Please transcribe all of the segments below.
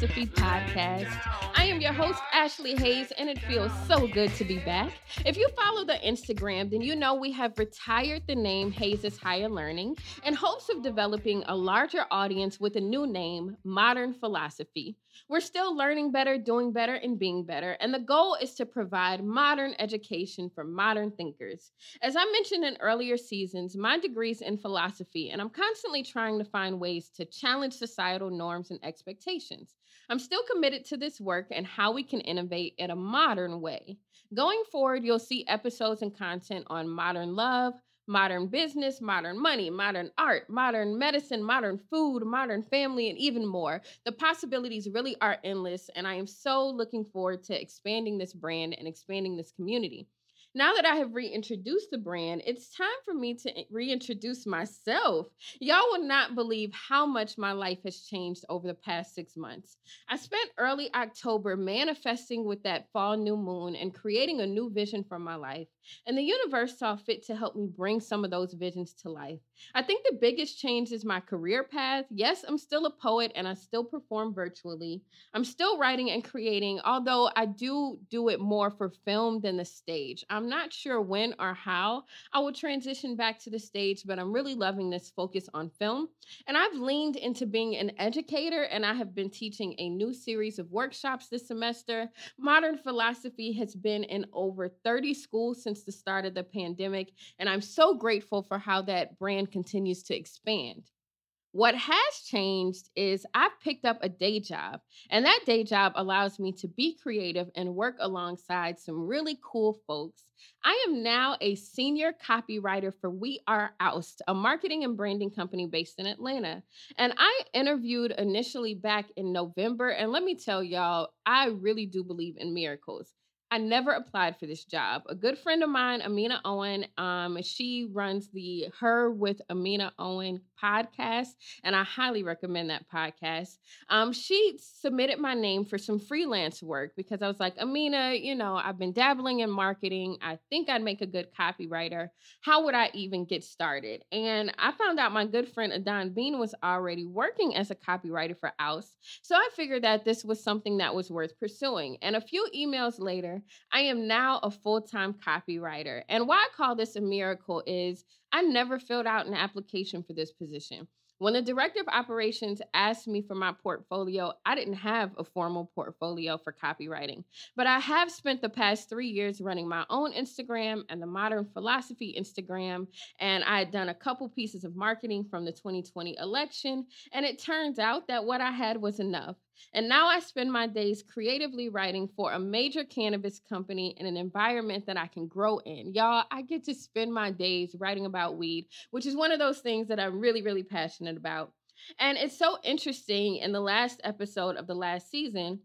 Philosophy podcast. I am your host, Ashley Hayes, and it feels so good to be back. If you follow the Instagram, then you know we have retired the name Hayes' Higher Learning in hopes of developing a larger audience with a new name, Modern Philosophy. We're still learning better, doing better, and being better, and the goal is to provide modern education for modern thinkers. As I mentioned in earlier seasons, my degree's in philosophy, and I'm constantly trying to find ways to challenge societal norms and expectations. I'm still committed to this work and how we can innovate in a modern way. Going forward, you'll see episodes and content on modern love, modern business, modern money, modern art, modern medicine, modern food, modern family, and even more. The possibilities really are endless, and I am so looking forward to expanding this brand and expanding this community now that I have reintroduced the brand, it's time for me to reintroduce myself. Y'all will not believe how much my life has changed over the past six months. I spent early October manifesting with that fall new moon and creating a new vision for my life. And the universe saw fit to help me bring some of those visions to life. I think the biggest change is my career path. Yes, I'm still a poet and I still perform virtually. I'm still writing and creating, although I do do it more for film than the stage. I'm not sure when or how I will transition back to the stage, but I'm really loving this focus on film. And I've leaned into being an educator and I have been teaching a new series of workshops this semester. Modern philosophy has been in over 30 schools since the start of the pandemic, and I'm so grateful for how that brand continues to expand. What has changed is I've picked up a day job, and that day job allows me to be creative and work alongside some really cool folks. I am now a senior copywriter for We Are Oust, a marketing and branding company based in Atlanta. And I interviewed initially back in November, and let me tell y'all, I really do believe in miracles. I never applied for this job. A good friend of mine, Amina Owen, um, she runs the Her with Amina Owen podcast, and I highly recommend that podcast. Um, she submitted my name for some freelance work because I was like, Amina, you know, I've been dabbling in marketing. I think I'd make a good copywriter. How would I even get started? And I found out my good friend Adon Bean was already working as a copywriter for Oust. So I figured that this was something that was worth pursuing. And a few emails later, I am now a full time copywriter. And why I call this a miracle is I never filled out an application for this position. When the director of operations asked me for my portfolio, I didn't have a formal portfolio for copywriting, but I have spent the past three years running my own Instagram and the Modern Philosophy Instagram. And I had done a couple pieces of marketing from the 2020 election. And it turns out that what I had was enough. And now I spend my days creatively writing for a major cannabis company in an environment that I can grow in. Y'all, I get to spend my days writing about weed, which is one of those things that I'm really, really passionate about. And it's so interesting in the last episode of the last season.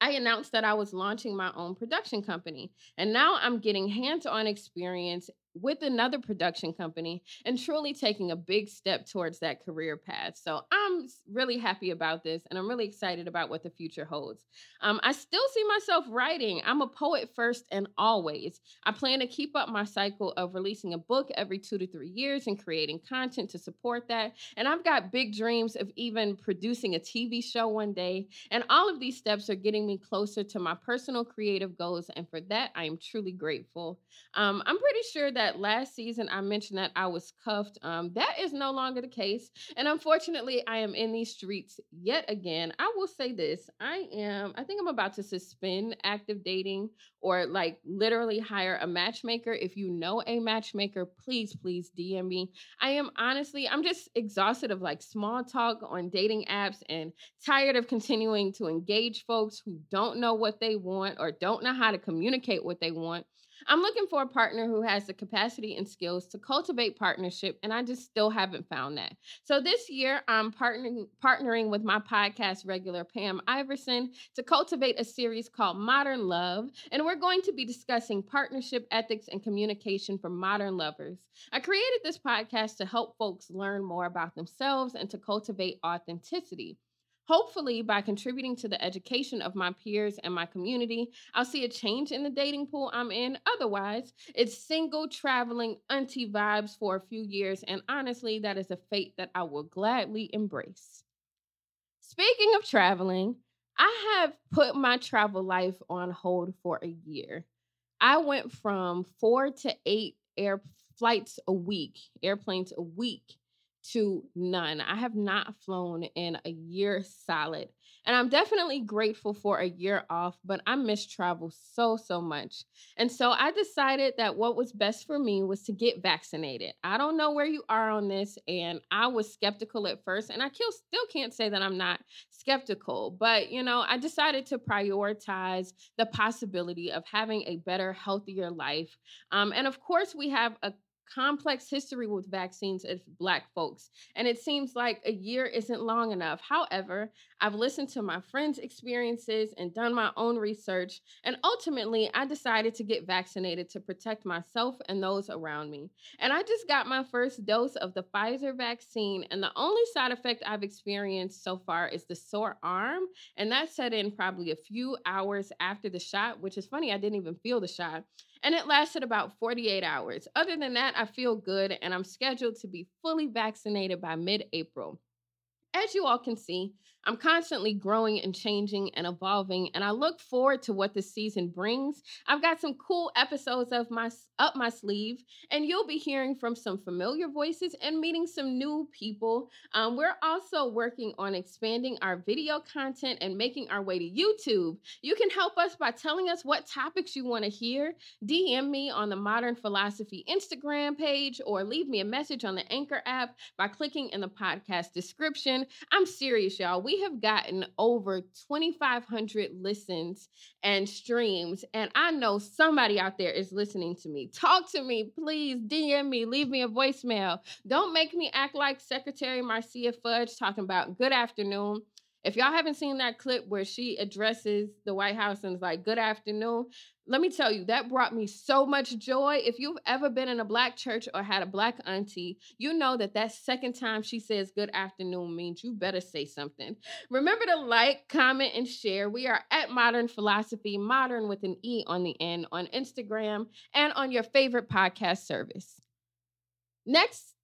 I announced that I was launching my own production company. And now I'm getting hands on experience with another production company and truly taking a big step towards that career path. So I'm really happy about this and I'm really excited about what the future holds. Um, I still see myself writing. I'm a poet first and always. I plan to keep up my cycle of releasing a book every two to three years and creating content to support that. And I've got big dreams of even producing a TV show one day. And all of these steps are getting me closer to my personal creative goals. And for that, I am truly grateful. Um, I'm pretty sure that that last season I mentioned that I was cuffed. Um, that is no longer the case. And unfortunately, I am in these streets yet again. I will say this I am, I think I'm about to suspend active dating or like literally hire a matchmaker. If you know a matchmaker, please, please DM me. I am honestly, I'm just exhausted of like small talk on dating apps and tired of continuing to engage folks who don't know what they want or don't know how to communicate what they want. I'm looking for a partner who has the capacity and skills to cultivate partnership, and I just still haven't found that. So this year, I'm partnering partnering with my podcast regular Pam Iverson to cultivate a series called Modern Love, and we're going to be discussing partnership ethics and communication for modern lovers. I created this podcast to help folks learn more about themselves and to cultivate authenticity. Hopefully, by contributing to the education of my peers and my community, I'll see a change in the dating pool I'm in. Otherwise, it's single traveling auntie vibes for a few years, and honestly, that is a fate that I will gladly embrace. Speaking of traveling, I have put my travel life on hold for a year. I went from four to eight air flights a week, airplanes a week, to none. I have not flown in a year solid. And I'm definitely grateful for a year off, but I miss travel so, so much. And so I decided that what was best for me was to get vaccinated. I don't know where you are on this, and I was skeptical at first, and I still can't say that I'm not skeptical, but you know, I decided to prioritize the possibility of having a better, healthier life. Um, and of course, we have a complex history with vaccines as Black folks, and it seems like a year isn't long enough. However, I've listened to my friends' experiences and done my own research, and ultimately, I decided to get vaccinated to protect myself and those around me. And I just got my first dose of the Pfizer vaccine, and the only side effect I've experienced so far is the sore arm, and that set in probably a few hours after the shot, which is funny, I didn't even feel the shot and it lasted about 48 hours. Other than that, I feel good and I'm scheduled to be fully vaccinated by mid April. As you all can see, I'm constantly growing and changing and evolving, and I look forward to what the season brings. I've got some cool episodes of my up my sleeve, and you'll be hearing from some familiar voices and meeting some new people. Um, we're also working on expanding our video content and making our way to YouTube. You can help us by telling us what topics you want to hear. DM me on the Modern Philosophy Instagram page, or leave me a message on the Anchor app by clicking in the podcast description. I'm serious, y'all. We we have gotten over 2,500 listens and streams, and I know somebody out there is listening to me. Talk to me, please. DM me, leave me a voicemail. Don't make me act like Secretary Marcia Fudge talking about good afternoon. If y'all haven't seen that clip where she addresses the White House and is like, good afternoon, let me tell you, that brought me so much joy. If you've ever been in a black church or had a black auntie, you know that that second time she says good afternoon means you better say something. Remember to like, comment, and share. We are at Modern Philosophy, modern with an E on the end, on Instagram and on your favorite podcast service. Next,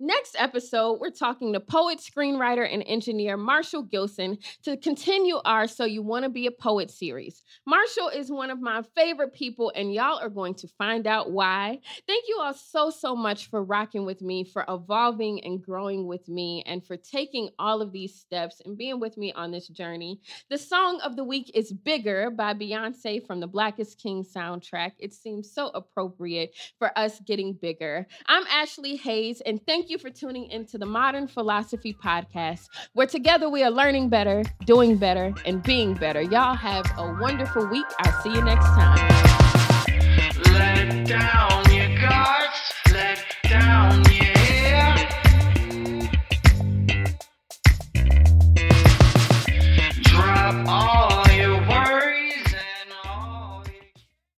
Next episode, we're talking to poet, screenwriter, and engineer Marshall Gilson to continue our So You Want to Be a Poet series. Marshall is one of my favorite people, and y'all are going to find out why. Thank you all so, so much for rocking with me, for evolving and growing with me, and for taking all of these steps and being with me on this journey. The song of the week is Bigger by Beyonce from the Black Is King soundtrack. It seems so appropriate for us getting bigger. I'm Ashley Hayes, and thank thank you for tuning into the Modern Philosophy Podcast, where together we are learning better, doing better, and being better. Y'all have a wonderful week. I'll see you next time.